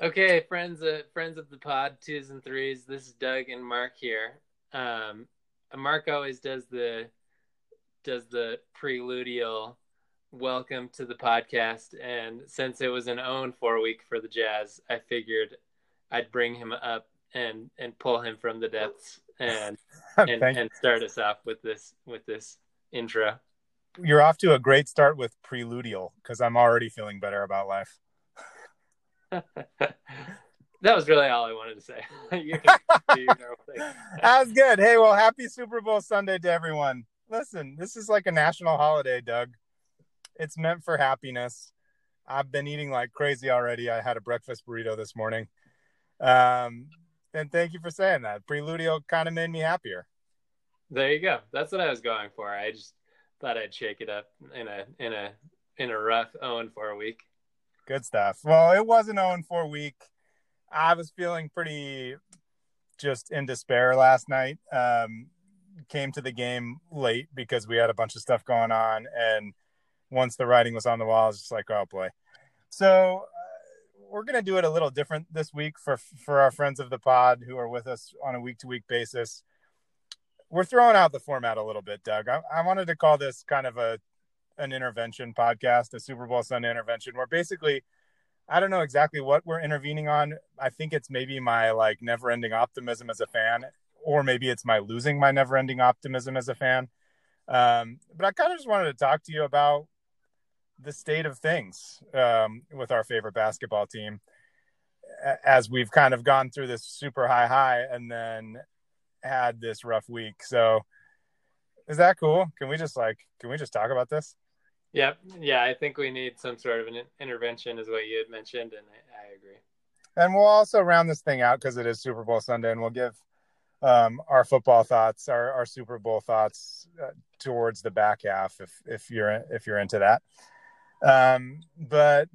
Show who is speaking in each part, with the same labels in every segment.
Speaker 1: Okay, friends, uh, friends of the pod, twos and threes. This is Doug and Mark here. Um, Mark always does the does the preludial welcome to the podcast, and since it was an own four week for the Jazz, I figured I'd bring him up and and pull him from the depths and and, and start us off with this with this intro.
Speaker 2: You're off to a great start with preludial because I'm already feeling better about life.
Speaker 1: that was really all I wanted to say.
Speaker 2: that was good. Hey, well, happy Super Bowl Sunday to everyone. Listen, this is like a national holiday, Doug. It's meant for happiness. I've been eating like crazy already. I had a breakfast burrito this morning. Um, and thank you for saying that. Preludio kind of made me happier.
Speaker 1: There you go. That's what I was going for. I just thought I'd shake it up in a in a in a rough Owen for a week.
Speaker 2: Good stuff. Well, it was an 0 4 week. I was feeling pretty just in despair last night. Um, came to the game late because we had a bunch of stuff going on. And once the writing was on the wall, I was just like, oh boy. So we're going to do it a little different this week for, for our friends of the pod who are with us on a week to week basis. We're throwing out the format a little bit, Doug. I, I wanted to call this kind of a an intervention podcast, a Super Bowl Sunday intervention, where basically I don't know exactly what we're intervening on. I think it's maybe my like never ending optimism as a fan, or maybe it's my losing my never ending optimism as a fan. Um, but I kind of just wanted to talk to you about the state of things um, with our favorite basketball team as we've kind of gone through this super high high and then had this rough week. So is that cool? Can we just like can we just talk about this?
Speaker 1: Yep. yeah, I think we need some sort of an intervention, is what you had mentioned, and I, I agree.
Speaker 2: And we'll also round this thing out because it is Super Bowl Sunday, and we'll give um, our football thoughts, our, our Super Bowl thoughts uh, towards the back half, if if you're if you're into that. Um, but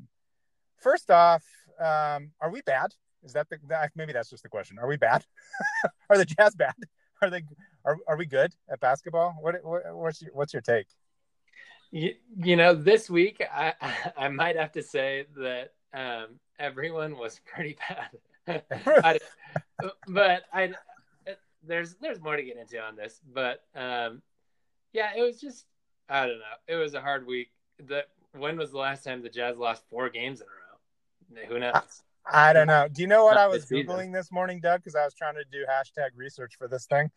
Speaker 2: first off, um, are we bad? Is that the maybe that's just the question? Are we bad? are the Jazz bad? Are they are are we good at basketball? What, what what's your, what's your take?
Speaker 1: You, you know, this week I I might have to say that um, everyone was pretty bad. I, but I there's there's more to get into on this, but um, yeah, it was just I don't know. It was a hard week. The when was the last time the Jazz lost four games in a row? Who knows?
Speaker 2: I, I don't know. Do you know what Not I was googling this morning, Doug? Because I was trying to do hashtag research for this thing.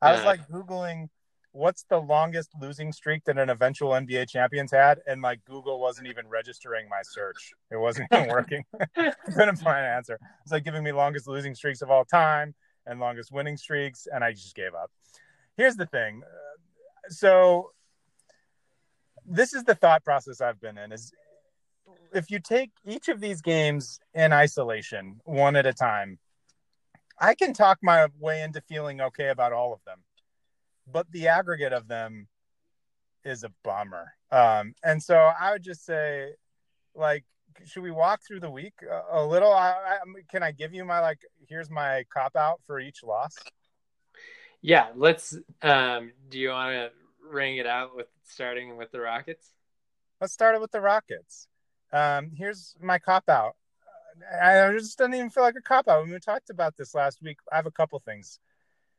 Speaker 2: I was uh. like googling what's the longest losing streak that an eventual NBA champions had? And like Google wasn't even registering my search. It wasn't even working. Couldn't find an answer. It's like giving me longest losing streaks of all time and longest winning streaks, and I just gave up. Here's the thing. Uh, so this is the thought process I've been in is if you take each of these games in isolation, one at a time, I can talk my way into feeling okay about all of them but the aggregate of them is a bummer. Um, and so I would just say, like, should we walk through the week a, little? I, I, can I give you my like? Here's my cop out for each loss.
Speaker 1: Yeah, let's. Um, do you want to ring it out with starting with the Rockets?
Speaker 2: Let's start it with the Rockets. Um, here's my cop out. I just doesn't even feel like a cop out. When we talked about this last week, I have a couple things.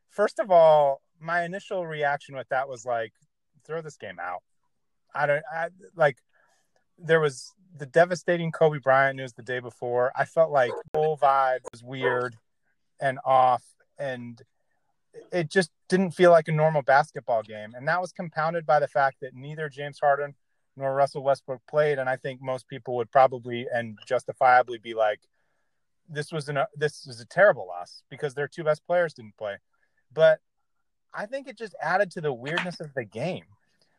Speaker 2: First of all, my initial reaction with that was like, throw this game out. I don't I, like. There was the devastating Kobe Bryant news the day before. I felt like whole vibe was weird and off, and it just didn't feel like a normal basketball game. And that was compounded by the fact that neither James Harden nor Russell Westbrook played. And I think most people would probably and justifiably be like, "This was an uh, this was a terrible loss because their two best players didn't play." But I think it just added to the weirdness of the game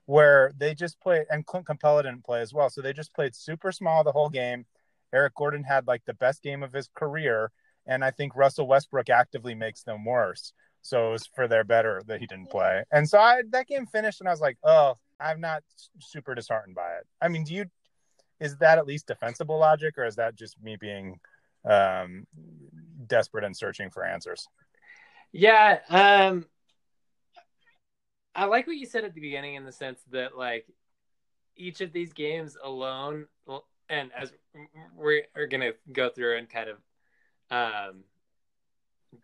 Speaker 2: where they just played and Clint Capela didn't play as well. So they just played super small the whole game. Eric Gordon had like the best game of his career. And I think Russell Westbrook actively makes them worse. So it was for their better that he didn't play. And so I that game finished and I was like, oh, I'm not super disheartened by it. I mean, do you is that at least defensible logic or is that just me being um desperate and searching for answers?
Speaker 1: Yeah, um I like what you said at the beginning in the sense that like each of these games alone, and as we're, we're gonna go through and kind of um,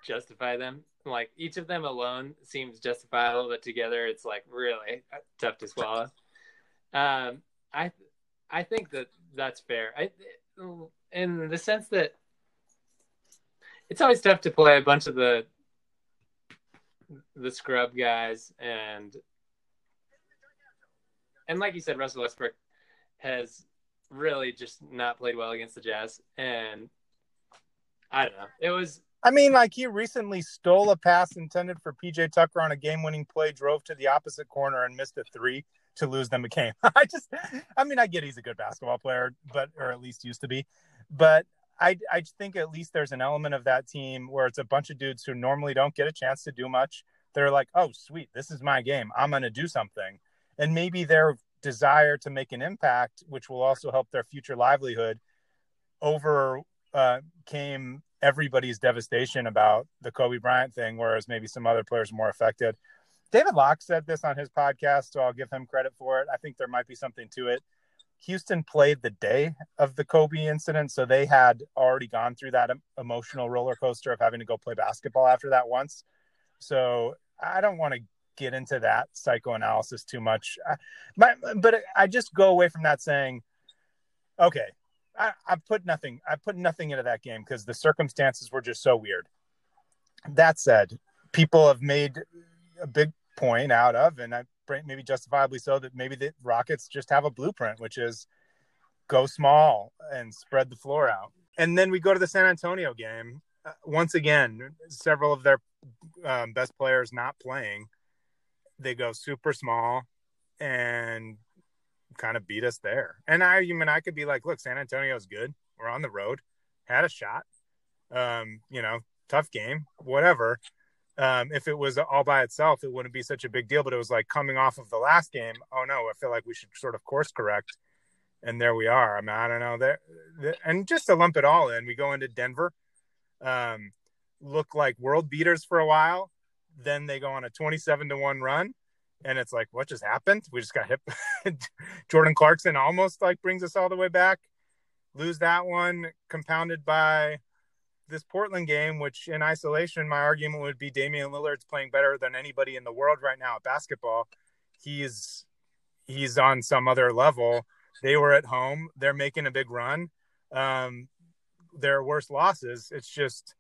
Speaker 1: justify them, like each of them alone seems justifiable, but together it's like really tough to swallow. Um, I I think that that's fair. I in the sense that it's always tough to play a bunch of the the scrub guys and and like you said, Russell Westbrook has really just not played well against the Jazz, and I don't know. It was.
Speaker 2: I mean, like he recently stole a pass intended for PJ Tucker on a game-winning play, drove to the opposite corner and missed a three to lose them a game. I just, I mean, I get he's a good basketball player, but or at least used to be, but I, I think at least there's an element of that team where it's a bunch of dudes who normally don't get a chance to do much. They're like, oh, sweet, this is my game. I'm going to do something. And maybe their desire to make an impact, which will also help their future livelihood, over uh, came everybody's devastation about the Kobe Bryant thing, whereas maybe some other players more affected. David Locke said this on his podcast, so I'll give him credit for it. I think there might be something to it. Houston played the day of the Kobe incident, so they had already gone through that emotional roller coaster of having to go play basketball after that once. So I don't want to get into that psychoanalysis too much, but but I just go away from that saying, okay, I, I put nothing, I put nothing into that game because the circumstances were just so weird. That said, people have made a big point out of, and I maybe justifiably so that maybe the Rockets just have a blueprint, which is go small and spread the floor out. And then we go to the San Antonio game. Uh, once again, several of their um, best players not playing. They go super small and kind of beat us there. And I, I mean, I could be like, look, San Antonio's good. We're on the road, had a shot. Um, you know, tough game, whatever um, if it was all by itself, it wouldn't be such a big deal. But it was like coming off of the last game. Oh no, I feel like we should sort of course correct. And there we are. I mean, I don't know that. And just to lump it all in, we go into Denver, um, look like world beaters for a while. Then they go on a twenty-seven to one run, and it's like, what just happened? We just got hit. Jordan Clarkson almost like brings us all the way back. Lose that one, compounded by this Portland game, which in isolation, my argument would be Damian Lillard's playing better than anybody in the world right now at basketball. He's he's on some other level. They were at home. They're making a big run. Um, their worst losses. It's just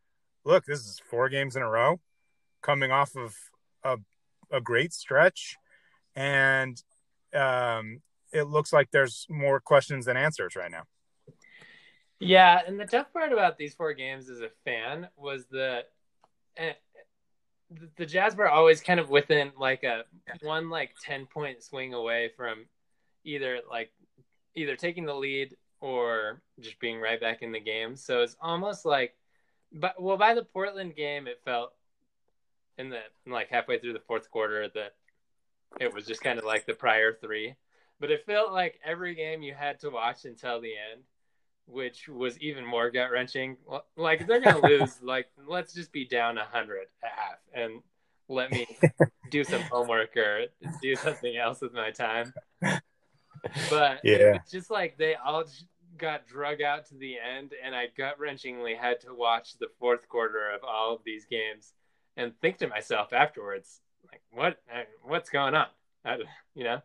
Speaker 2: look, this is four games in a row, coming off of a a great stretch, and um, it looks like there's more questions than answers right now.
Speaker 1: Yeah, and the tough part about these four games as a fan was that eh, the Jazz were always kind of within like a one like 10 point swing away from either like either taking the lead or just being right back in the game. So it's almost like but well by the Portland game it felt in the like halfway through the fourth quarter that it was just kind of like the prior three. But it felt like every game you had to watch until the end which was even more gut wrenching. Like they're gonna lose. like let's just be down a hundred a half and let me do some homework or do something else with my time. But yeah, just like they all got drug out to the end, and I gut wrenchingly had to watch the fourth quarter of all of these games and think to myself afterwards, like, what, what's going on? I, you know.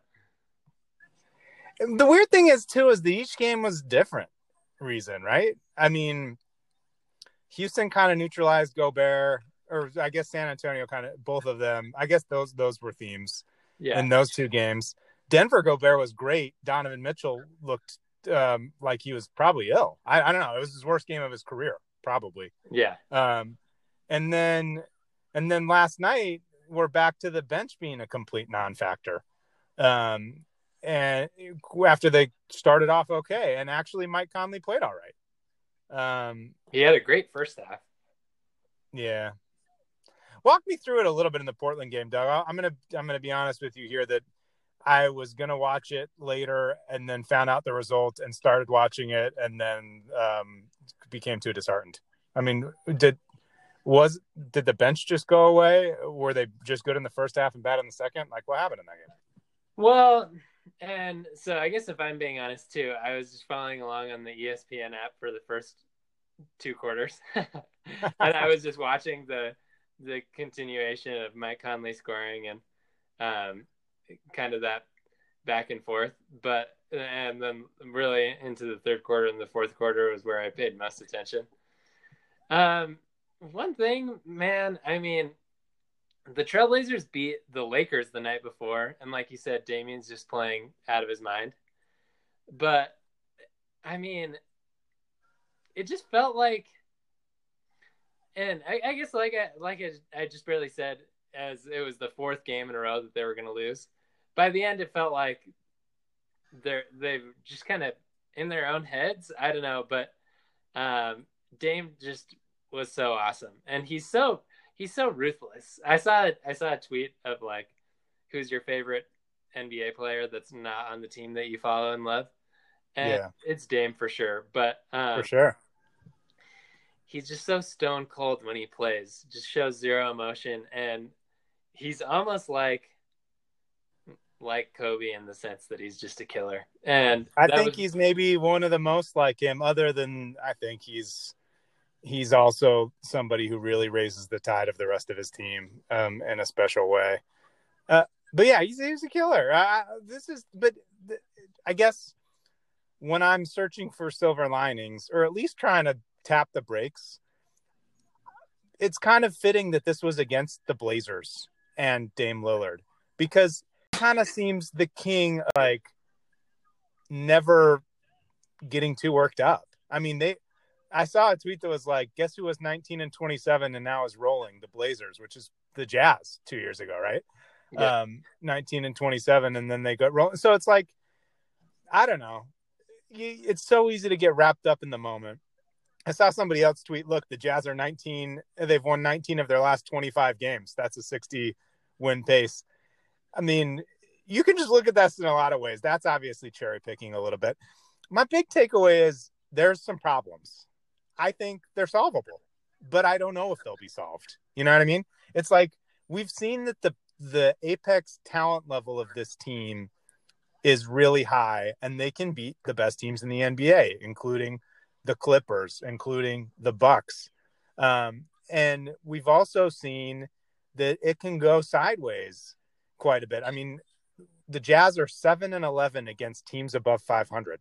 Speaker 2: The weird thing is too is that each game was different reason, right? I mean, Houston kind of neutralized Gobert, or I guess San Antonio kind of both of them. I guess those those were themes yeah. in those two games. Denver Gobert was great. Donovan Mitchell looked um, like he was probably ill. I, I don't know. It was his worst game of his career, probably.
Speaker 1: Yeah.
Speaker 2: Um, and then and then last night we're back to the bench being a complete non-factor. Um, and after they started off okay, and actually Mike Conley played all right. Um,
Speaker 1: he had a great first half.
Speaker 2: Yeah. Walk me through it a little bit in the Portland game, Doug. I'm gonna I'm gonna be honest with you here that I was gonna watch it later and then found out the result and started watching it and then um, became too disheartened. I mean, did Was did the bench just go away? Were they just good in the first half and bad in the second? Like what happened in that game?
Speaker 1: Well, and so I guess if I'm being honest too, I was just following along on the ESPN app for the first two quarters, and I was just watching the the continuation of Mike Conley scoring and um, kind of that back and forth. But and then really into the third quarter and the fourth quarter was where I paid most attention. Um, one thing, man, I mean, the Trailblazers beat the Lakers the night before, and like you said, Damian's just playing out of his mind. But I mean, it just felt like, and I, I guess like I like I, I just barely said, as it was the fourth game in a row that they were going to lose. By the end, it felt like they're they've just kind of in their own heads. I don't know, but um, Dame just was so awesome, and he's so he's so ruthless. I saw I saw a tweet of like, who's your favorite NBA player that's not on the team that you follow and love, and yeah. it's Dame for sure. But um,
Speaker 2: for sure,
Speaker 1: he's just so stone cold when he plays. Just shows zero emotion, and he's almost like like Kobe in the sense that he's just a killer. And
Speaker 2: I think was... he's maybe one of the most like him, other than I think he's he's also somebody who really raises the tide of the rest of his team um, in a special way. Uh, but yeah, he's, he's a killer. Uh, this is, but th- I guess when I'm searching for silver linings, or at least trying to tap the brakes, it's kind of fitting that this was against the Blazers and Dame Lillard because kind of seems the king like never getting too worked up. I mean, they I saw a tweet that was like, guess who was 19 and 27 and now is rolling the Blazers, which is the Jazz two years ago, right? Yeah. Um, 19 and 27, and then they got rolling. So it's like, I don't know. It's so easy to get wrapped up in the moment. I saw somebody else tweet, look, the Jazz are 19, they've won 19 of their last 25 games. That's a 60 win pace. I mean, you can just look at this in a lot of ways. That's obviously cherry picking a little bit. My big takeaway is there's some problems. I think they're solvable, but I don't know if they'll be solved. You know what I mean? It's like we've seen that the the apex talent level of this team is really high and they can beat the best teams in the NBA, including the Clippers, including the Bucks. Um, and we've also seen that it can go sideways quite a bit. I mean, the Jazz are 7 and 11 against teams above 500.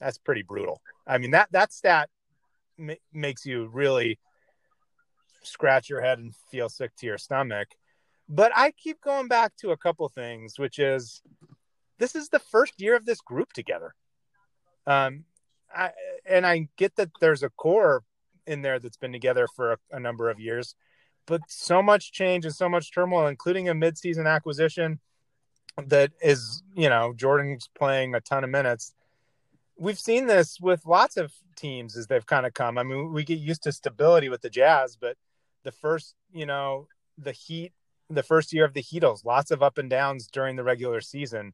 Speaker 2: That's pretty brutal. I mean, that that stat ma- makes you really scratch your head and feel sick to your stomach. But I keep going back to a couple things, which is this is the first year of this group together. Um, I, and I get that there's a core in there that's been together for a, a number of years, but so much change and so much turmoil, including a midseason acquisition that is, you know, Jordan's playing a ton of minutes. We've seen this with lots of teams as they've kind of come. I mean, we get used to stability with the Jazz, but the first, you know, the Heat, the first year of the Heatles, lots of up and downs during the regular season.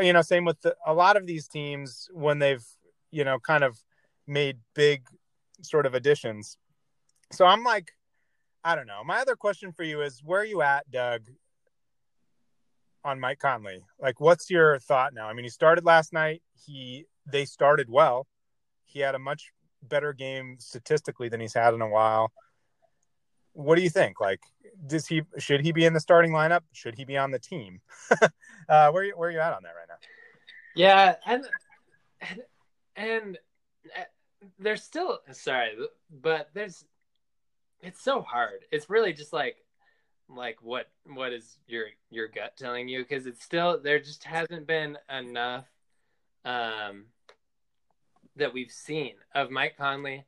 Speaker 2: You know, same with the, a lot of these teams when they've, you know, kind of made big sort of additions. So I'm like, I don't know. My other question for you is where are you at, Doug, on Mike Conley? Like, what's your thought now? I mean, he started last night. He they started well. He had a much better game statistically than he's had in a while. What do you think? Like, does he should he be in the starting lineup? Should he be on the team? uh, where where are you at on that right now?
Speaker 1: Yeah, and and, and uh, there's still sorry, but there's it's so hard. It's really just like like what what is your your gut telling you because it's still there just hasn't been enough um that we've seen of Mike Conley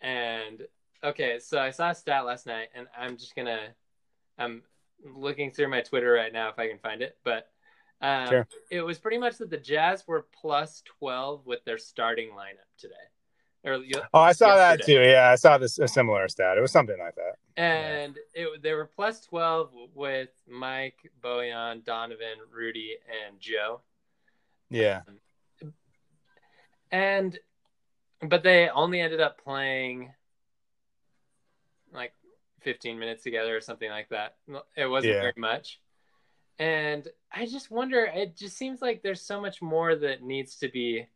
Speaker 1: and okay so I saw a stat last night and I'm just gonna I'm looking through my Twitter right now if I can find it but um, sure. it was pretty much that the Jazz were plus 12 with their starting lineup today
Speaker 2: or, oh, I saw yesterday. that too. Yeah, I saw this a similar stat. It was something like that.
Speaker 1: And yeah. it they were plus twelve with Mike, Bojan, Donovan, Rudy, and Joe.
Speaker 2: Yeah.
Speaker 1: Um, and but they only ended up playing like 15 minutes together or something like that. It wasn't
Speaker 2: Yeah.
Speaker 1: very much. And I just wonder, it just seems like there's so much more that needs to be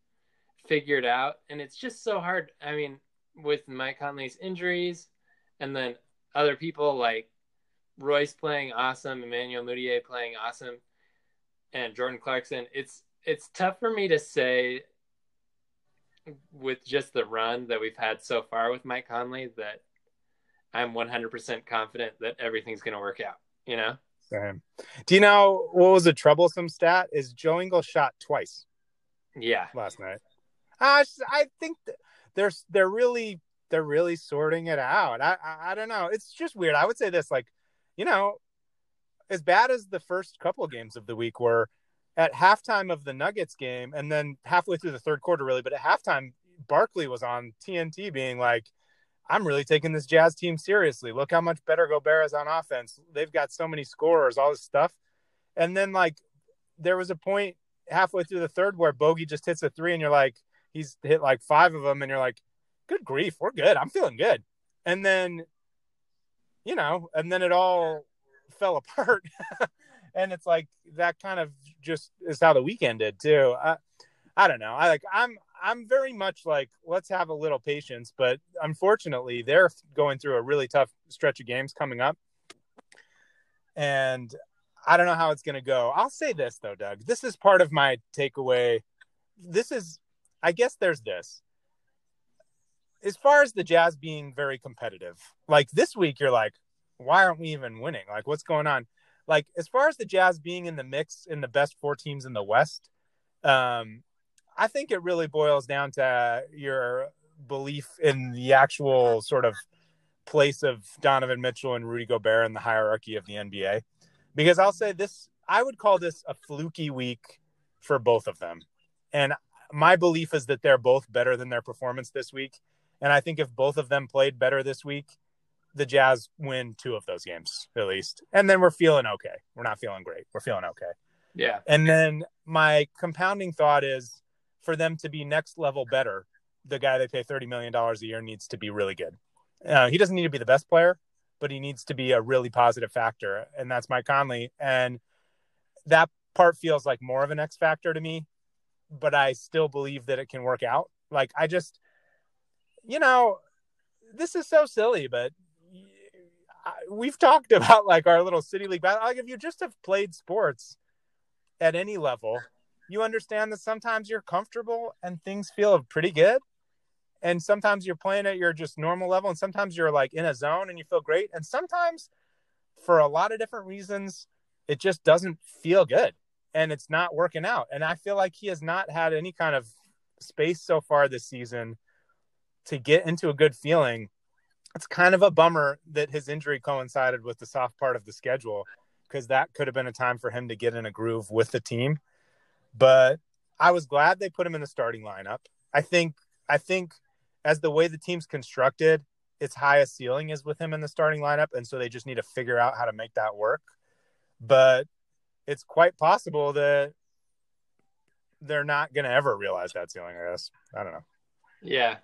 Speaker 1: figured out. And it's just so hard. I mean, with Mike Conley's injuries and then other people like Royce playing awesome, Emmanuel Mudiay playing awesome, and Jordan Clarkson, it's it's tough for me to say with just the run that we've had so far with Mike Conley that I'm 100% confident that everything's going to work out, you know?
Speaker 2: Same. Do you know what was a troublesome stat? Is Joe Ingles shot twice
Speaker 1: Yeah.
Speaker 2: last night? i think they're they're really they're really sorting it out. I, I I don't know. It's just weird. I would say this like, you know, as bad as the first couple of games of the week were, at halftime of the Nuggets game, and then halfway through the third quarter, really, but at halftime, Barkley was on TNT being like, I'm really taking this Jazz team seriously. Look how much better Gobert is on offense. They've got so many scorers, all this stuff. And then like there was a point halfway through the third where Bogey just hits a three, and you're like, he's hit like five of them, and you're like, good grief, we're good. I'm feeling good. And then, you know, and then it all fell apart. and it's like that kind of just is how the weekend did too. I, I don't know. I like I'm I'm very much like let's have a little patience, but unfortunately they're going through a really tough stretch of games coming up. And I don't know how it's going to go. I'll say this though, Doug. This is part of my takeaway. This is I guess there's this. As far as the Jazz being very competitive, like this week you're like why aren't we even winning? Like what's going on? Like as far as the Jazz being in the mix in the best four teams in the West, um I think it really boils down to your belief in the actual sort of place of Donovan Mitchell and Rudy Gobert in the hierarchy of the NBA. Because I'll say this, I would call this a fluky week for both of them. And my belief is that they're both better than their performance this week. And I think if both of them played better this week, the Jazz win two of those games at least. And then we're feeling okay. We're not feeling great. We're feeling okay.
Speaker 1: Yeah.
Speaker 2: And then my compounding thought is for them to be next level better, the guy they pay $30 million a year needs to be really good. Uh, he doesn't need to be the best player, but he needs to be a really positive factor. And that's Mike Conley. And that part feels like more of an X factor to me, but I still believe that it can work out. Like, I just, you know, this is so silly, but we've talked about like our little city league battle. Like, if you just have played sports at any level, you understand that sometimes you're comfortable and things feel pretty good. And sometimes you're playing at your just normal level, and sometimes you're like in a zone and you feel great. And sometimes, for a lot of different reasons, it just doesn't feel good and it's not working out. And I feel like he has not had any kind of space so far this season to get into a good feeling. It's kind of a bummer that his injury coincided with the soft part of the schedule because that could have been a time for him to get in a groove with the team. But I was glad they put him in the starting lineup. I think I think as the way the team's constructed, its highest ceiling is with him in the starting lineup, and so they just need to figure out how to make that work. But it's quite possible that they're not going to ever realize that ceiling. I guess I don't know.
Speaker 1: Yeah.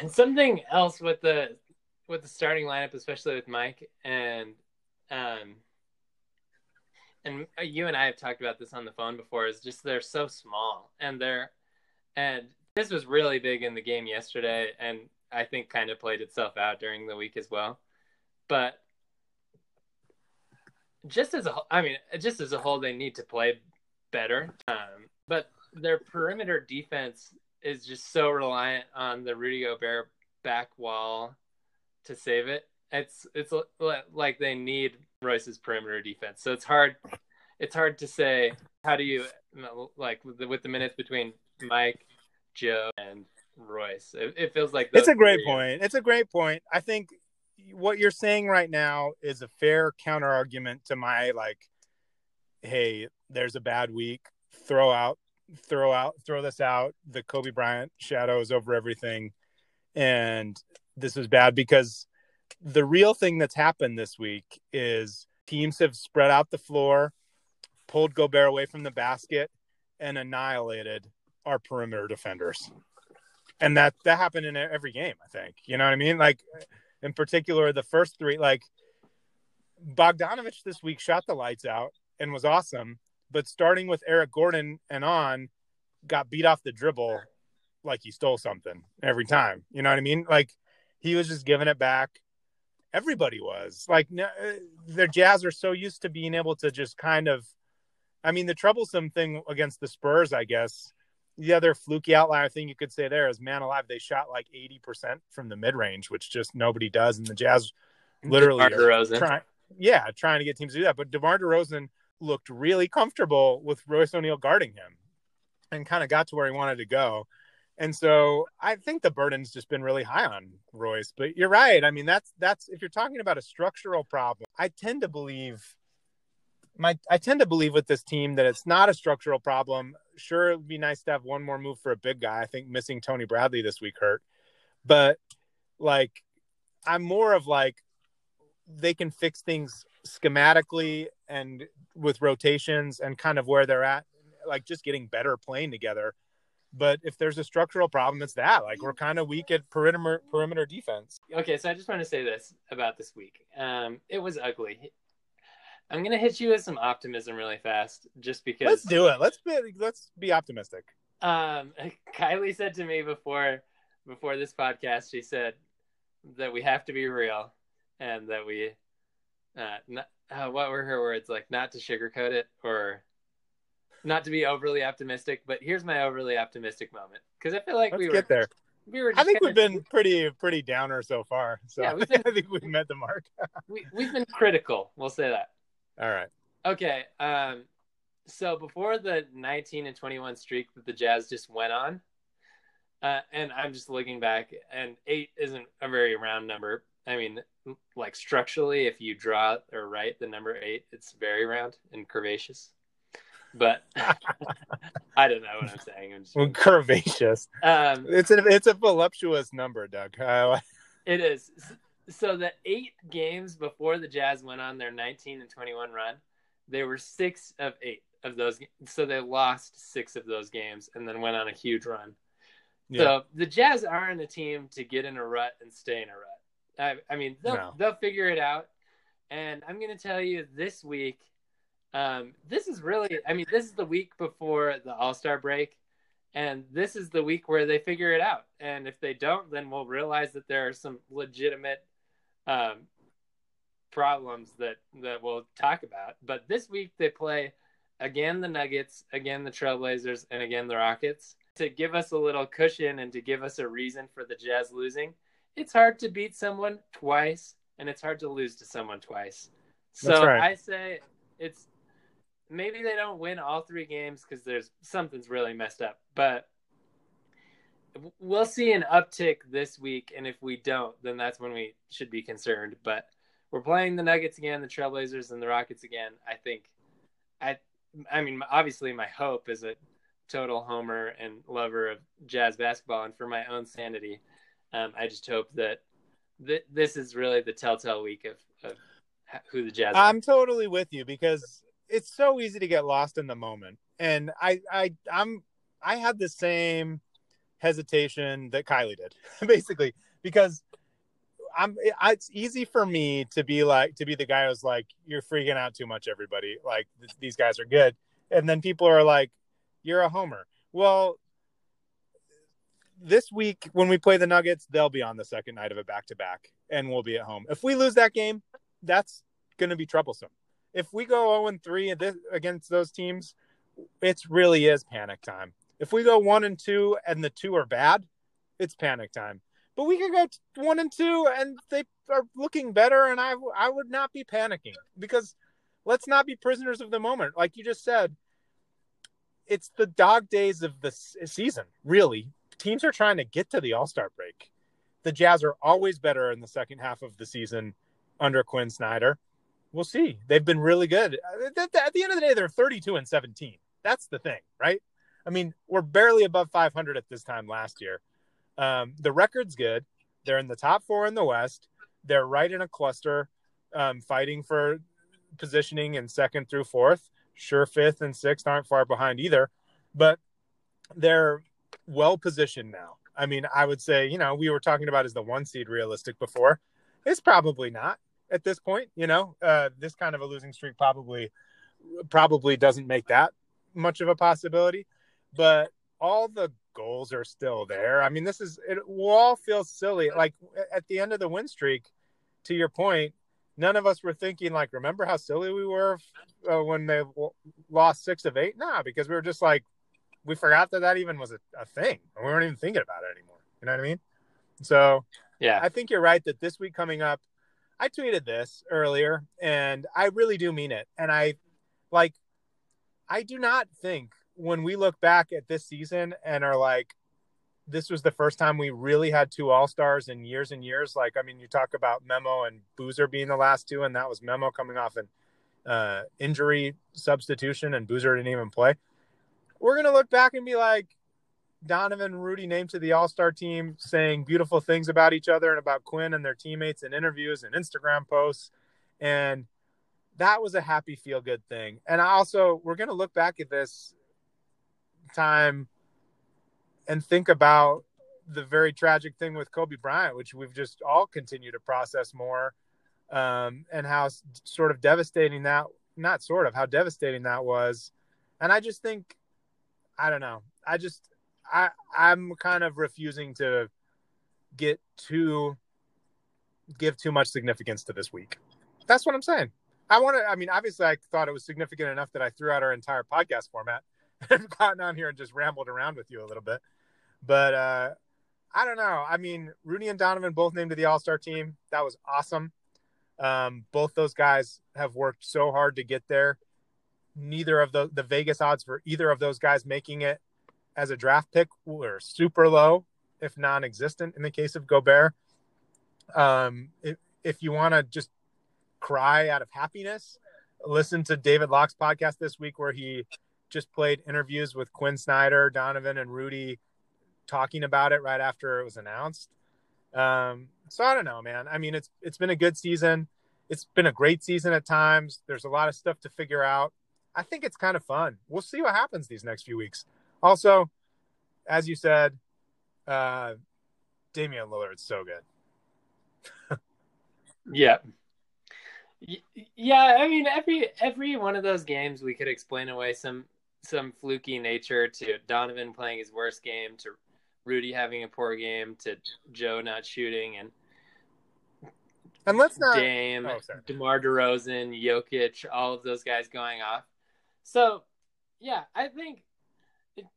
Speaker 1: And something else with the with the starting lineup, especially with Mike and um and you and I have talked about this on the phone before is just they're so small and they're and this was really big in the game yesterday and I think kind of played itself out during the week as well. But just as a I mean just as a whole they need to play better. Um, but their perimeter defense is just so reliant on the Rudy Gobert back wall to save it. It's it's like they need Royce's perimeter defense. So it's hard it's hard to say how do you like with the, with the minutes between Mike, Joe, and Royce. It, it feels like
Speaker 2: it's a great point. It's a great point. I think what you're saying right now is a fair counter argument to my like, hey, there's a bad week. Throw out, throw out, throw this out. The Kobe Bryant shadow is over everything, and this is bad because the real thing that's happened this week is teams have spread out the floor, pulled Gobert away from the basket, and annihilated our perimeter defenders. And that that happened in every game, I think. You know what I mean? Like in particular the first three. Like Bogdanovich this week shot the lights out and was awesome, but starting with Eric Gordon and on, got beat off the dribble like he stole something every time. You know what I mean? Like he was just giving it back. Everybody was like, uh, their Jazz are so used to being able to just kind of. I mean, the troublesome thing against the Spurs, I guess, the other fluky outlier thing you could say there is man alive, they shot like 80% from the mid range, which just nobody does. And the Jazz literally trying, yeah, trying to get teams to do that. But DeMar DeRozan looked really comfortable with Royce O'Neale guarding him and kind of got to where he wanted to go. And so I think the burden's just been really high on Royce. But you're right. I mean, that's that's if you're talking about a structural problem, I tend to believe my I tend to believe with this team that it's not a structural problem. Sure, it would be nice to have one more move for a big guy. I think missing Tony Bradley this week hurt. But like I'm more of like they can fix things schematically and with rotations and kind of where they're at, like just getting better playing together. But if there's a structural problem, it's that. Like we're kind of weak at perimeter perimeter defense.
Speaker 1: Okay, so I just want to say this about this week. Um, it was ugly. I'm gonna hit you with some optimism really fast, just because.
Speaker 2: Let's do it. Let's be let's be optimistic.
Speaker 1: Um, Kylie said to me before before this podcast, she said that we have to be real and that we uh, not, uh, what were her words? Like not to sugarcoat it or not to be overly optimistic but here's my overly optimistic moment. Because i feel like
Speaker 2: Let's
Speaker 1: we were
Speaker 2: get there.
Speaker 1: we were
Speaker 2: i think we've been pretty pretty downer so far so yeah, been, i think we've met the mark.
Speaker 1: we, we've been critical we'll say that.
Speaker 2: All right.
Speaker 1: Okay um so before the 19 and 21 streak that the jazz just went on uh, and i'm just looking back and eight isn't a very round number I mean, like structurally, if you draw or write the number eight, it's very round and curvaceous. But I don't know what I'm saying. I'm just...
Speaker 2: curvaceous. Um, it's a it's a voluptuous number, Doug.
Speaker 1: it is. So the eight games before the Jazz went on their 19 and 21 run, they were six of eight of those. So they lost six of those games and then went on a huge run. Yeah. So the Jazz aren't a team to get in a rut and stay in a rut. I, I mean, they'll no. they'll figure it out. And I'm going to tell you this week, um, this is really, I mean, this is the week before the All Star break, and this is the week where they figure it out. And if they don't, then we'll realize that there are some legitimate um, problems that that we'll talk about. But this week they play again the Nuggets, again the Trailblazers, and again the Rockets to give us a little cushion and to give us a reason for the Jazz losing it's hard to beat someone twice and it's hard to lose to someone twice. So right. I say it's maybe they don't win all three games because there's something's really messed up, but we'll see an uptick this week. And if we don't, then that's when we should be concerned. But we're playing the Nuggets again, the Trailblazers, and the Rockets again. I think, I, I mean, obviously, my hope is a total homer and lover of jazz basketball, and for my own sanity, um, I just hope that th- this is really the telltale week of, of who the Jazz.
Speaker 2: I'm totally with you because it's so easy to get lost in the moment, and I, I, I'm, I had the same hesitation that Kylie did, basically, because I'm. It's easy for me to be like to be the guy who's like, "You're freaking out too much, everybody. Like th- these guys are good," and then people are like, "You're a homer." Well, this week when we play the Nuggets, they'll be on the second night of a back to back, and we'll be at home. If we lose that game, that's going to be troublesome. If we go 0 and 3 against those teams, it really is panic time. If we go 1 and 2 and the two are bad, it's panic time. But we could go 1 and 2 and they are looking better, and I, I would not be panicking because let's not be prisoners of the moment. Like you just said, it's the dog days of the season, really, teams are trying to get to the All Star break. The Jazz are always better in the second half of the season under Quin Snyder. We'll see. They've been really good. At the end of the day, they're 32 and 17. That's the thing, right? I mean, we're barely above 500 at this time last year. Um, the record's good. They're in the top four in the West. They're right in a cluster, um, fighting for positioning in second through fourth. Sure, fifth and sixth aren't far behind either, but they're well positioned now. I mean, I would say, you know, we were talking about as the one seed realistic before. It's probably not at this point. You know, uh, this kind of a losing streak probably probably doesn't make that much of a possibility. But all the goals are still there. I mean, this is it will all feel silly. Like at the end of the win streak, to your point, none of us were thinking like, remember how silly we were uh, when they w- lost six of eight? Nah, because we were just like, we forgot that that even was a, a thing. We weren't even thinking about it anymore. You know what I mean? So
Speaker 1: yeah,
Speaker 2: I think you're right that this week coming up, I tweeted this earlier, and I really do mean it. And I like, I do not think when we look back at this season and are like, this was the first time we really had two all stars in years and years. Like, I mean, you talk about Memo and Boozer being the last two, and that was Memo coming off an uh, injury substitution, and Boozer didn't even play. We're gonna look back and be like, Donovan Rudy named to the All Star team, saying beautiful things about each other and about Quin and their teammates in interviews and Instagram posts, and that was a happy feel good thing. And I also, we're gonna look back at this time and think about the very tragic thing with Kobe Bryant, which we've just all continued to process more, um, and how sort of devastating that, not sort of, how devastating that was. And I just think, I don't know, I just, I, I'm kind of refusing to get too, give too much significance to this week. That's what I'm saying. I want to, I mean, obviously, I thought it was significant enough that I threw out our entire podcast format and gotten on here and just rambled around with you a little bit. But uh, I don't know. I mean, Rudy and Donovan both named to the All Star team. That was awesome. Um, both those guys have worked so hard to get there. Neither of the the Vegas odds for either of those guys making it as a draft pick were super low, if non-existent in the case of Gobert. Um, if if you want to just cry out of happiness, listen to David Locke's podcast this week where he just played interviews with Quin Snyder, Donovan, and Rudy talking about it right after it was announced. Um, so I don't know, man. I mean, it's it's been a good season. It's been a great season at times. There's a lot of stuff to figure out. I think it's kind of fun. We'll see what happens these next few weeks. Also, as you said, uh, Damian Lillard's so good.
Speaker 1: yeah. Yeah, I mean every every one of those games we could explain away some some fluky nature to Donovan playing his worst game to Rudy having a poor game to Joe not shooting and
Speaker 2: and let's not
Speaker 1: Dame, oh, DeMar DeRozan, Jokic, all of those guys going off. So, yeah, I think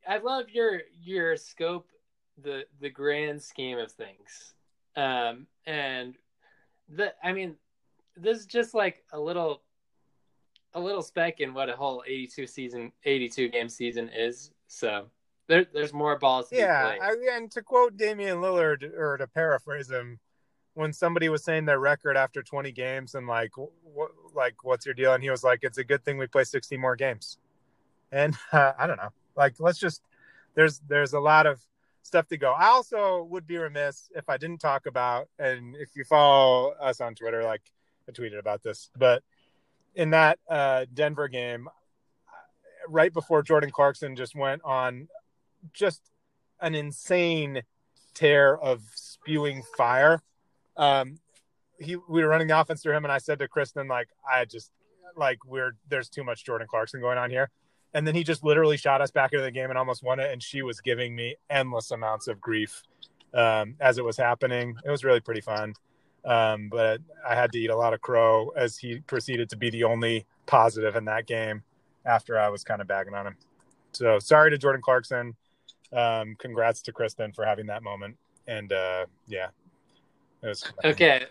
Speaker 1: I love your your scope, the the grand scheme of things, um, and the I mean, this is just like a little a little speck in what a whole 82 season 82 game season is. So there, there's more balls.
Speaker 2: yeah, I, and to quote Damian Lillard, or to paraphrase him, when somebody was saying their record after 20 games and like, what, like, what's your deal? And he was like, it's a good thing we play 60 more games. And uh, I don't know, like, let's just there's there's a lot of stuff to go. I also would be remiss if I didn't talk about, and if you follow us on Twitter, like I tweeted about this, but in that uh, Denver game, right before Jordan Clarkson just went on just an insane tear of spewing fire. Um, he we were running the offense through him, and I said to Kristen, like, I just like we're there's too much Jordan Clarkson going on here. And then he just literally shot us back into the game and almost won it. And she was giving me endless amounts of grief um, as it was happening. It was really pretty fun. Um, but I had to eat a lot of crow as he proceeded to be the only positive in that game after I was kind of bagging on him. So sorry to Jordan Clarkson. Um, congrats to Kristen for having that moment. And uh, yeah,
Speaker 1: it was okay.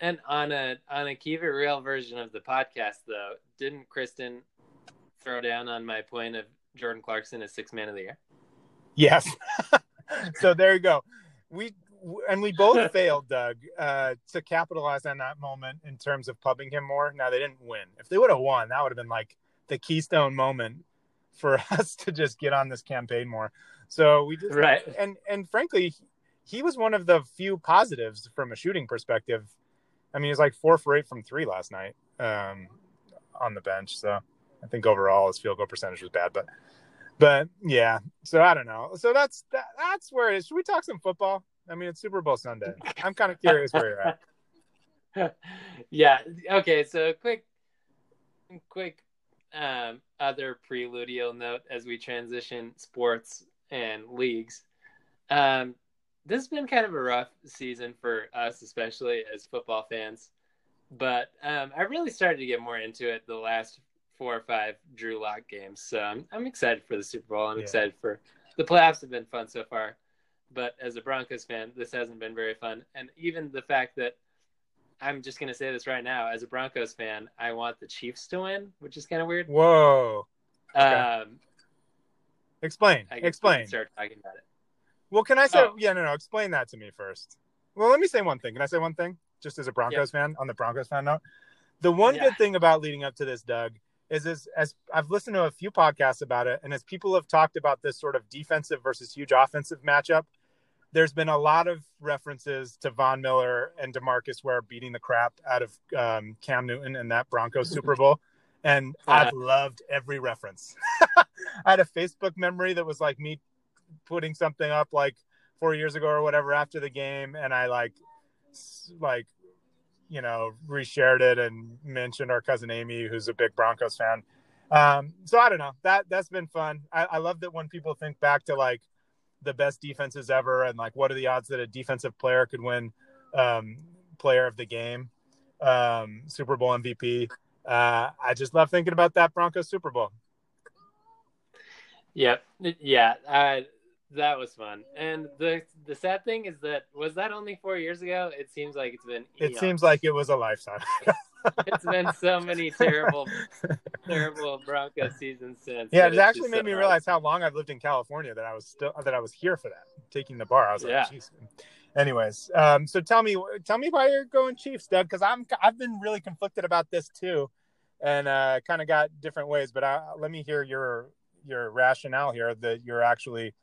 Speaker 1: And on a on a keep it real version of the podcast, though, didn't Kristen throw down on my point of Jordan Clarkson as six man of the year?
Speaker 2: Yes. so there you go. We and we both failed, Doug, uh, to capitalize on that moment in terms of pubbing him more. Now they didn't win. If they would have won, that would have been like the keystone moment for us to just get on this campaign more. So we just
Speaker 1: right
Speaker 2: and and frankly, he was one of the few positives from a shooting perspective. I mean, he was like four for eight from three last night um, on the bench. So I think overall his field goal percentage was bad, but but yeah. So I don't know. So that's that, that's where it is. Should we talk some football? I mean, it's Super Bowl Sunday. I'm kind of curious where you're at.
Speaker 1: yeah. Okay. So quick, quick, um, other preludial note as we transition sports and leagues. Um, this has been kind of a rough season for us, especially as football fans. But um, I really started to get more into it the last four or five Drew Lock games. So I'm, I'm excited for the Super Bowl. I'm yeah. excited for the playoffs have been fun so far. But as a Broncos fan, this hasn't been very fun. And even the fact that I'm just going to say this right now as a Broncos fan, I want the Chiefs to win, which is kind of weird.
Speaker 2: Whoa.
Speaker 1: Okay. Um,
Speaker 2: explain. Explain.
Speaker 1: Start talking about it.
Speaker 2: Well, can I say? Oh. Yeah, no, no. Explain that to me first. Well, let me say one thing. Can I say one thing? Just as a Broncos yep. fan, on the Broncos fan note, the one yeah. good thing about leading up to this, Doug, is as, as I've listened to a few podcasts about it, and as people have talked about this sort of defensive versus huge offensive matchup, there's been a lot of references to Von Miller and Demarcus Ware beating the crap out of um, Cam Newton in that Broncos Super Bowl. And I've loved every reference. I had a Facebook memory that was like me putting something up like four years ago or whatever after the game, and I like like you know reshared it and mentioned our cousin Amy, who's a big Broncos fan. Um, so I don't know that that's been fun. I, I love that when people think back to like the best defenses ever and like what are the odds that a defensive player could win um, player of the game, um, Super Bowl MVP. Uh, I just love thinking about that Broncos Super Bowl.
Speaker 1: Yeah. Uh, that was fun. And the the sad thing is that was that only four years ago? It seems like it's been.
Speaker 2: Eons. It seems like it was a lifetime.
Speaker 1: it's been so many terrible, terrible Broncos seasons since.
Speaker 2: Yeah, it actually made so me hard. realize how long I've lived in California that I was still that I was here for that taking the bar. I was like, yeah. Geez. Anyways, um, so tell me, tell me why you're going Chiefs, Doug? Because I'm I've been really conflicted about this too, and uh, kind of got different ways. But I, let me hear your your rationale here that you're actually,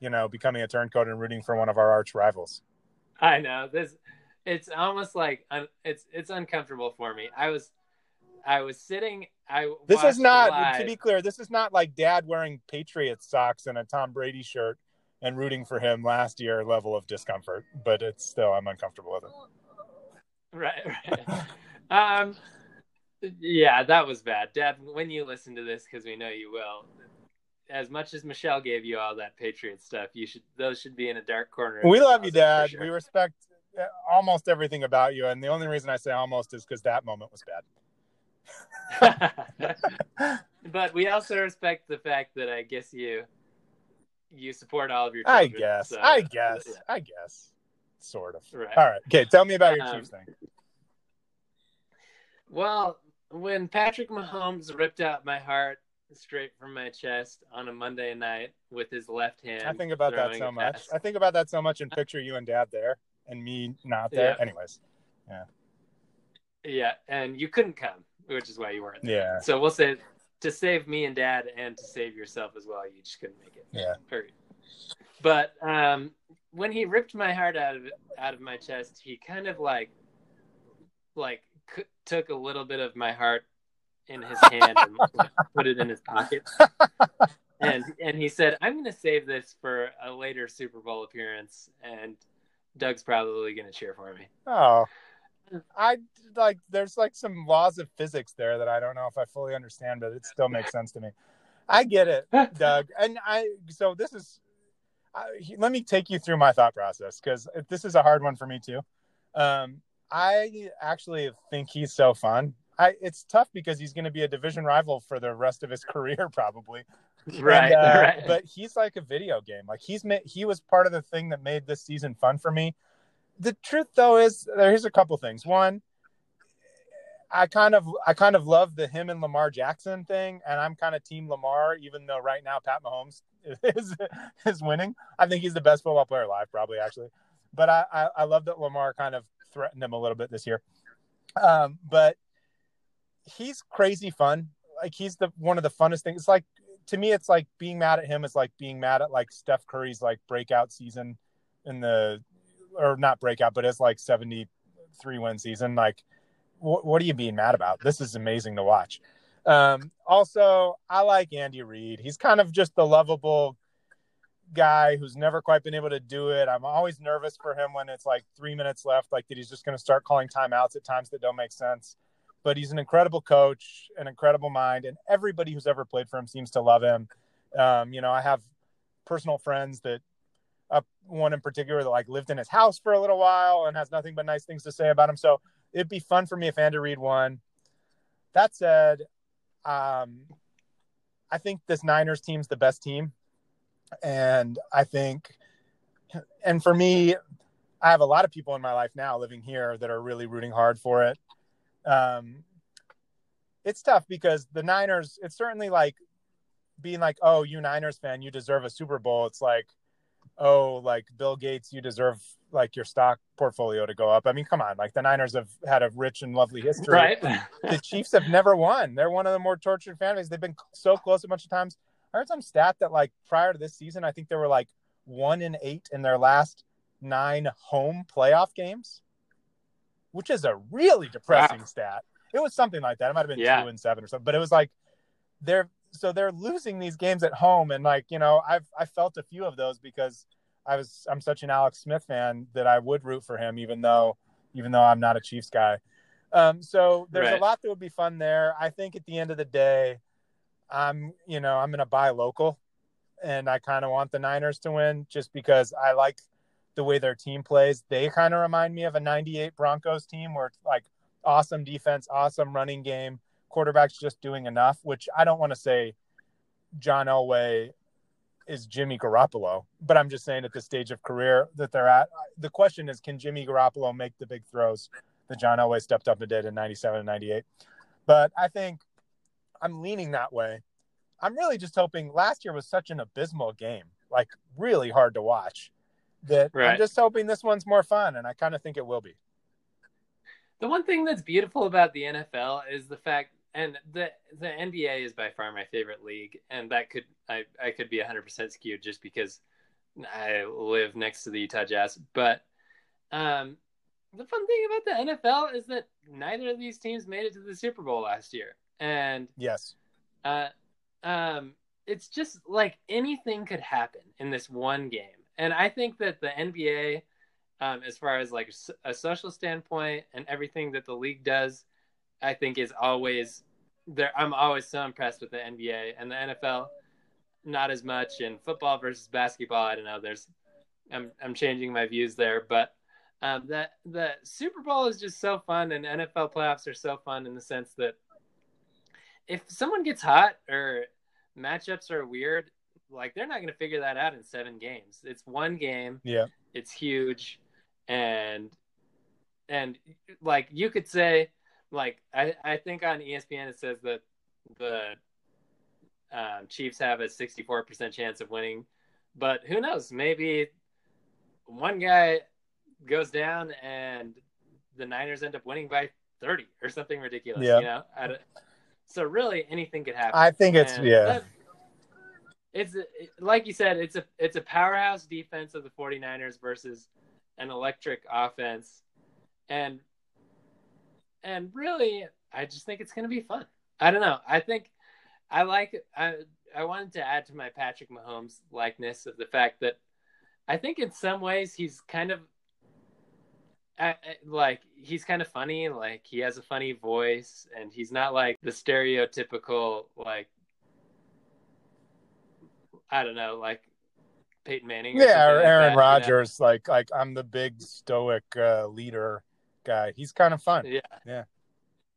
Speaker 2: you know, becoming a turncoat and rooting for one of our arch rivals.
Speaker 1: I know this. It's almost like it's it's uncomfortable for me. I was I was sitting. I
Speaker 2: this is not live. to be clear. This is not like Dad wearing Patriots socks and a Tom Brady shirt and rooting for him last year level of discomfort. But it's still I'm uncomfortable with it.
Speaker 1: Right. Right. um. Yeah, that was bad, Dad. When you listen to this, because we know you will, as much as Michelle gave you all that Patriot stuff, you should those should be in a dark corner.
Speaker 2: We love you, Dad. Sure. We respect uh, almost everything about you, and the only reason I say almost is because that moment was
Speaker 1: bad. but we also respect the fact that I guess you you support all of your. Children,
Speaker 2: I guess. So, I guess. Yeah. I guess. Sort of. Right. All right. Okay. Tell me about your um, Chiefs thing.
Speaker 1: Well, when Patrick Mahomes ripped out my heart straight from my chest on a Monday night with his left hand.
Speaker 2: I think about that so much. I think about that so much and picture you and dad there and me not there. Yeah. Anyways. Yeah.
Speaker 1: Yeah, and you couldn't come, which is why you weren't
Speaker 2: there. Yeah.
Speaker 1: So we'll say to save me and dad and to save yourself as well, you just couldn't make it.
Speaker 2: Yeah.
Speaker 1: Period. But um when he ripped my heart out of out of my chest, he kind of like like c- took a little bit of my heart in his hand and put it in his pocket. and and he said, "I'm going to save this for a later Super Bowl appearance." And Doug's probably going to cheer for me.
Speaker 2: Oh, I like. There's like some laws of physics there that I don't know if I fully understand, but it still makes sense to me. I get it, Doug, and I. So this is. I, let me take you through my thought process because this is a hard one for me too. Um, I actually think he's so fun. I, it's tough because he's going to be a division rival for the rest of his career, probably.
Speaker 1: Right, and, uh, right.
Speaker 2: But he's like a video game. Like he's he was part of the thing that made this season fun for me. The truth, though, is there's a couple things. One, I kind of I kind of love the him and Lamar Jackson thing, and I'm kind of team Lamar, even though right now Pat Mahomes is is winning. I think he's the best football player alive, probably actually. But I, I, I love that Lamar kind of threatened him a little bit this year. Um, but he's crazy fun. Like he's the one of the funnest things. It's like to me, it's like being mad at him is like being mad at like Steph Curry's like breakout season in the or not breakout, but it's like seventy three win season. Like, wh- what are you being mad about? This is amazing to watch. Um, also, I like Andy Reid. He's kind of just the lovable guy who's never quite been able to do it. I'm always nervous for him when it's like three minutes left, like that he's just going to start calling timeouts at times that don't make sense. But he's an incredible coach, an incredible mind, and everybody who's ever played for him seems to love him. Um, you know, I have personal friends that uh, one in particular that like lived in his house for a little while and has nothing but nice things to say about him. So it'd be fun for me if Andy Reid won. That said, um, I think this Niners team's the best team. And I think, and for me, I have a lot of people in my life now living here that are really rooting hard for it. Um, it's tough because the Niners, it's certainly like being like, oh, you Niners fan, you deserve a Super Bowl. It's like, oh, like Bill Gates, you deserve like your stock portfolio to go up. I mean, come on, like the Niners have had a rich and lovely history.
Speaker 1: Right.
Speaker 2: the Chiefs have never won. They're one of the more tortured fan bases. They've been so close a bunch of times. I heard some stat that like prior to this season, I think they were like one in eight in their last nine home playoff games, which is a really depressing wow. stat. It was something like that. It might have been yeah. two and seven or something, but it was like they're so they're losing these games at home, and like you know, I've I felt a few of those because I was I'm such an Alex Smith fan that I would root for him, even though even though I'm not a Chiefs guy. Um, so there's right. a lot that would be fun there. I think at the end of the day, I'm you know I'm going to buy local, and I kind of want the Niners to win just because I like the way their team plays. They kind of remind me of a '98 Broncos team where it's like awesome defense, awesome running game, quarterback's just doing enough. Which I don't want to say John Elway is Jimmy Garoppolo, but I'm just saying at the stage of career that they're at. The question is, can Jimmy Garoppolo make the big throws that John Elway stepped up and did in '97 and '98? But I think I'm leaning that way. I'm really just hoping. Last year was such an abysmal game, like really hard to watch. That right. I'm just hoping this one's more fun, and I kind of think it will be.
Speaker 1: The one thing that's beautiful about the NFL is the fact and the the NBA is by far my favorite league, and that could I I could be hundred percent skewed just because I live next to the Utah Jazz. But um, the fun thing about the NFL is that neither of these teams made it to the Super Bowl last year, and
Speaker 2: yes,
Speaker 1: uh, um, it's just like anything could happen in this one game, and I think that the NBA. Um, as far as like a social standpoint and everything that the league does, I think is always there. I'm always so impressed with the NBA and the NFL. Not as much in football versus basketball. I don't know. There's, I'm I'm changing my views there, but um, the the Super Bowl is just so fun, and NFL playoffs are so fun in the sense that if someone gets hot or matchups are weird, like they're not going to figure that out in seven games. It's one game.
Speaker 2: Yeah,
Speaker 1: it's huge, and and like you could say like I, I think on ESPN it says that the um, Chiefs have a 64% chance of winning, but who knows? Maybe one guy goes down and the Niners end up winning by 30 or something ridiculous. Yeah. You know, so really anything could happen.
Speaker 2: I think it's and yeah. That,
Speaker 1: it's like you said, it's a it's a powerhouse defense of the 49ers versus an electric offense. And and really, I just think it's going to be fun. I don't know. I think I like. I I wanted to add to my Patrick Mahomes likeness of the fact that I think in some ways he's kind of like he's kind of funny. Like he has a funny voice, and he's not like the stereotypical like I don't know, like Peyton Manning.
Speaker 2: yeah,
Speaker 1: or
Speaker 2: Aaron
Speaker 1: like
Speaker 2: Rodgers. You know? Like like I'm the big stoic uh, leader guy. He's kind of fun.
Speaker 1: Yeah.
Speaker 2: Yeah.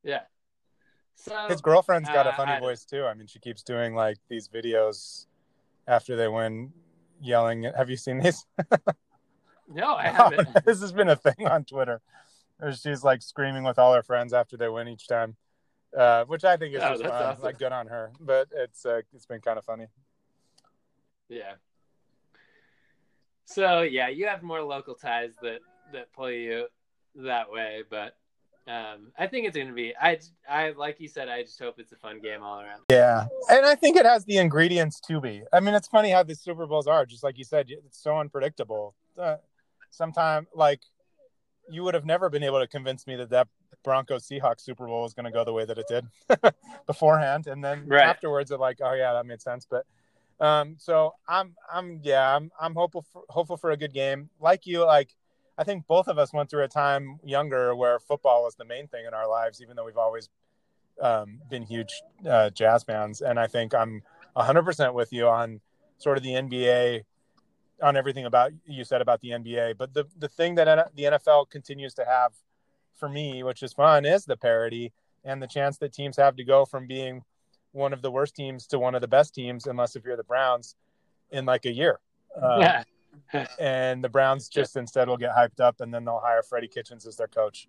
Speaker 1: Yeah. So
Speaker 2: his girlfriend's got uh, a funny I, voice too. I mean, she keeps doing like these videos after they win, yelling. Have you seen these?
Speaker 1: no, I haven't.
Speaker 2: Oh, this has been a thing on Twitter. Where she's like screaming with all her friends after they win each time, uh, which I think is oh, just fun. Awesome. Like good on her, but it's uh, it's been kind of funny.
Speaker 1: Yeah. So yeah, you have more local ties that that pull you that way, but um, I think it's going to be. I, I like you said. I just hope it's a fun game all around.
Speaker 2: Yeah, and I think it has the ingredients to be. I mean, it's funny how the Super Bowls are. Just like you said, it's so unpredictable. Uh, Sometimes, like you would have never been able to convince me that that Broncos Seahawks Super Bowl was going to go the way that it did beforehand, and then right. afterwards, it like, oh yeah, that made sense. But Um, so I'm I'm yeah I'm I'm hopeful for, hopeful for a good game. Like you, like I think both of us went through a time younger where football was the main thing in our lives, even though we've always um, been huge uh, jazz fans. And I think I'm 100% with you on sort of the NBA, on everything about you said about the NBA. But the the thing that the NFL continues to have for me, which is fun, is the parity and the chance that teams have to go from being one of the worst teams to one of the best teams, unless if you're the Browns, in like a year. Um, yeah. and the Browns just instead will get hyped up, and then they'll hire Freddie Kitchens as their coach.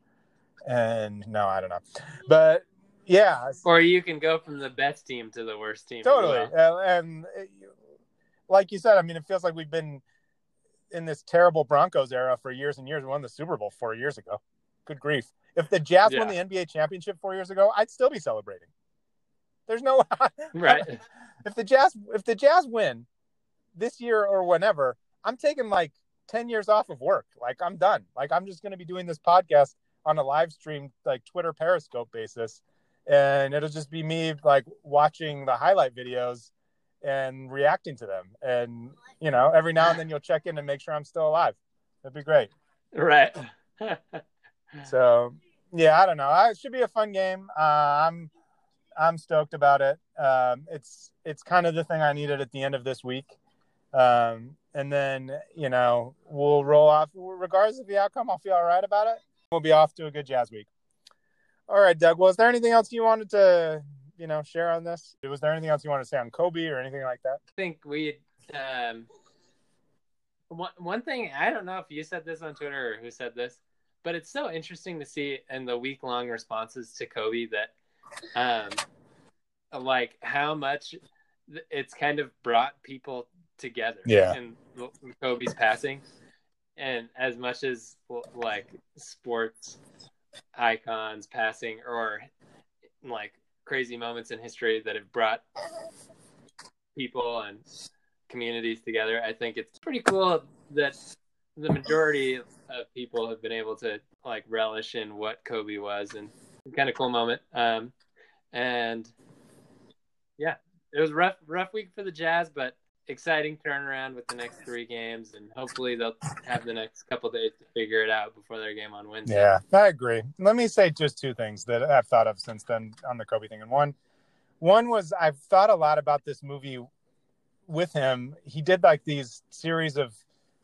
Speaker 2: And no, I don't know, but yeah.
Speaker 1: Or you can go from the best team to the worst team.
Speaker 2: Totally, well. and, and like you said, I mean, it feels like we've been in this terrible Broncos era for years and years. We won the Super Bowl four years ago. Good grief! If the Jazz yeah. won the NBA championship four years ago, I'd still be celebrating. There's no
Speaker 1: right.
Speaker 2: if the Jazz if the Jazz win this year or whenever, I'm taking like 10 years off of work. Like I'm done. Like I'm just going to be doing this podcast on a live stream like Twitter Periscope basis and it'll just be me like watching the highlight videos and reacting to them. And you know, every now and then you'll check in and make sure I'm still alive. That'd be great.
Speaker 1: Right.
Speaker 2: so, yeah, I don't know. It should be a fun game. Uh, I'm I'm stoked about it. Um, it's it's kind of the thing I needed at the end of this week. Um, and then you know we'll roll off regardless of the outcome. I'll feel all right about it. We'll be off to a good jazz week. All right, Doug. Was there anything else you wanted to you know share on this? Was there anything else you want to say on Kobe or anything like that?
Speaker 1: I think we. Um, one one thing I don't know if you said this on Twitter or who said this, but it's so interesting to see in the week long responses to Kobe that um, like how much it's kind of brought people together.
Speaker 2: Yeah.
Speaker 1: And Kobe's passing, and as much as like sports icons passing or like crazy moments in history that have brought people and communities together, I think it's pretty cool that the majority of people have been able to like relish in what Kobe was and kind of cool moment. Um, and yeah, it was rough, rough week for the Jazz, but exciting turnaround with the next three games, and hopefully they'll have the next couple days to figure it out before their game on Wednesday.
Speaker 2: Yeah, I agree. Let me say just two things that I've thought of since then on the Kobe thing, and one, one was I've thought a lot about this movie with him. He did like these series of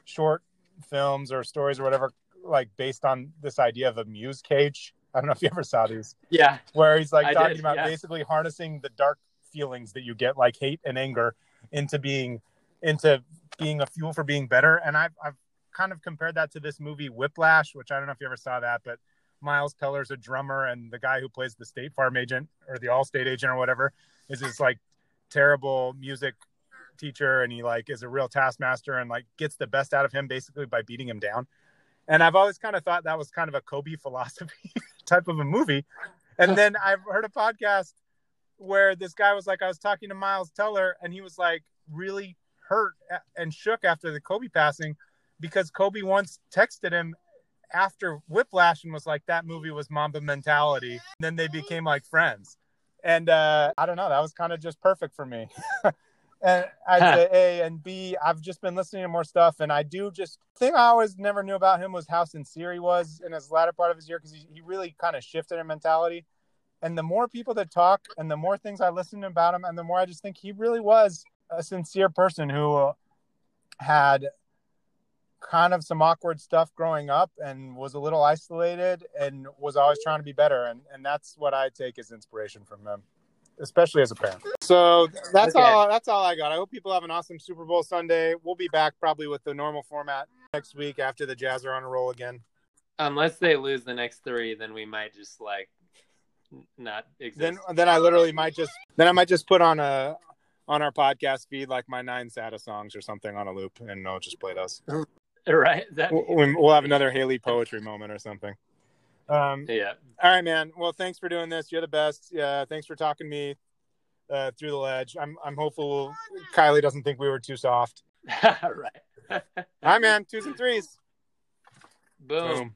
Speaker 2: short films or stories or whatever, like based on this idea of a Musecage I don't know if you ever saw these.
Speaker 1: Yeah.
Speaker 2: Where he's like I talking did, about yeah. basically harnessing the dark feelings that you get, like hate and anger, into being into being a fuel for being better. And I've I've kind of compared that to this movie Whiplash, which I don't know if you ever saw that, but Miles Teller's a drummer, and the guy who plays the State Farm agent or the Allstate agent or whatever is this like terrible music teacher, and he like is a real taskmaster and like gets the best out of him basically by beating him down. And I've always kind of thought that was kind of a Kobe philosophy type of a movie. And then I've heard a podcast where this guy was like, I was talking to Miles Teller, and he was like really hurt and shook after the Kobe passing because Kobe once texted him after Whiplash and was like, that movie was Mamba mentality. And then they became like friends. And uh, I don't know, that was kind of just perfect for me. and I'd say A and B. I've just been listening to more stuff, and I do just thing I always never knew about him was how sincere he was in his latter part of his year because he, he really kind of shifted in mentality. And the more people that talk, and the more things I listen about him, and the more I just think he really was a sincere person who had kind of some awkward stuff growing up and was a little isolated and was always trying to be better and and that's what I take as inspiration from him especially as a parent. So that's okay. all. That's all I got. I hope people have an awesome Super Bowl Sunday. We'll be back probably with the normal format next week after the Jazz are on a roll again.
Speaker 1: Unless they lose the next three, then we might just like not exist.
Speaker 2: Then, then I literally might just then I might just put on a on our podcast feed like my nine Sada songs or something on a loop, and I'll just play those.
Speaker 1: Right. That...
Speaker 2: We'll, we'll have another Haley poetry moment or something. Um,
Speaker 1: yeah.
Speaker 2: All right, man. Well, thanks for doing this. You're the best. Yeah. Thanks for talking to me uh, through the ledge. I'm I'm hopeful Kylie doesn't think we were too soft.
Speaker 1: right.
Speaker 2: All right, man. Twos and threes.
Speaker 1: Boom. Boom.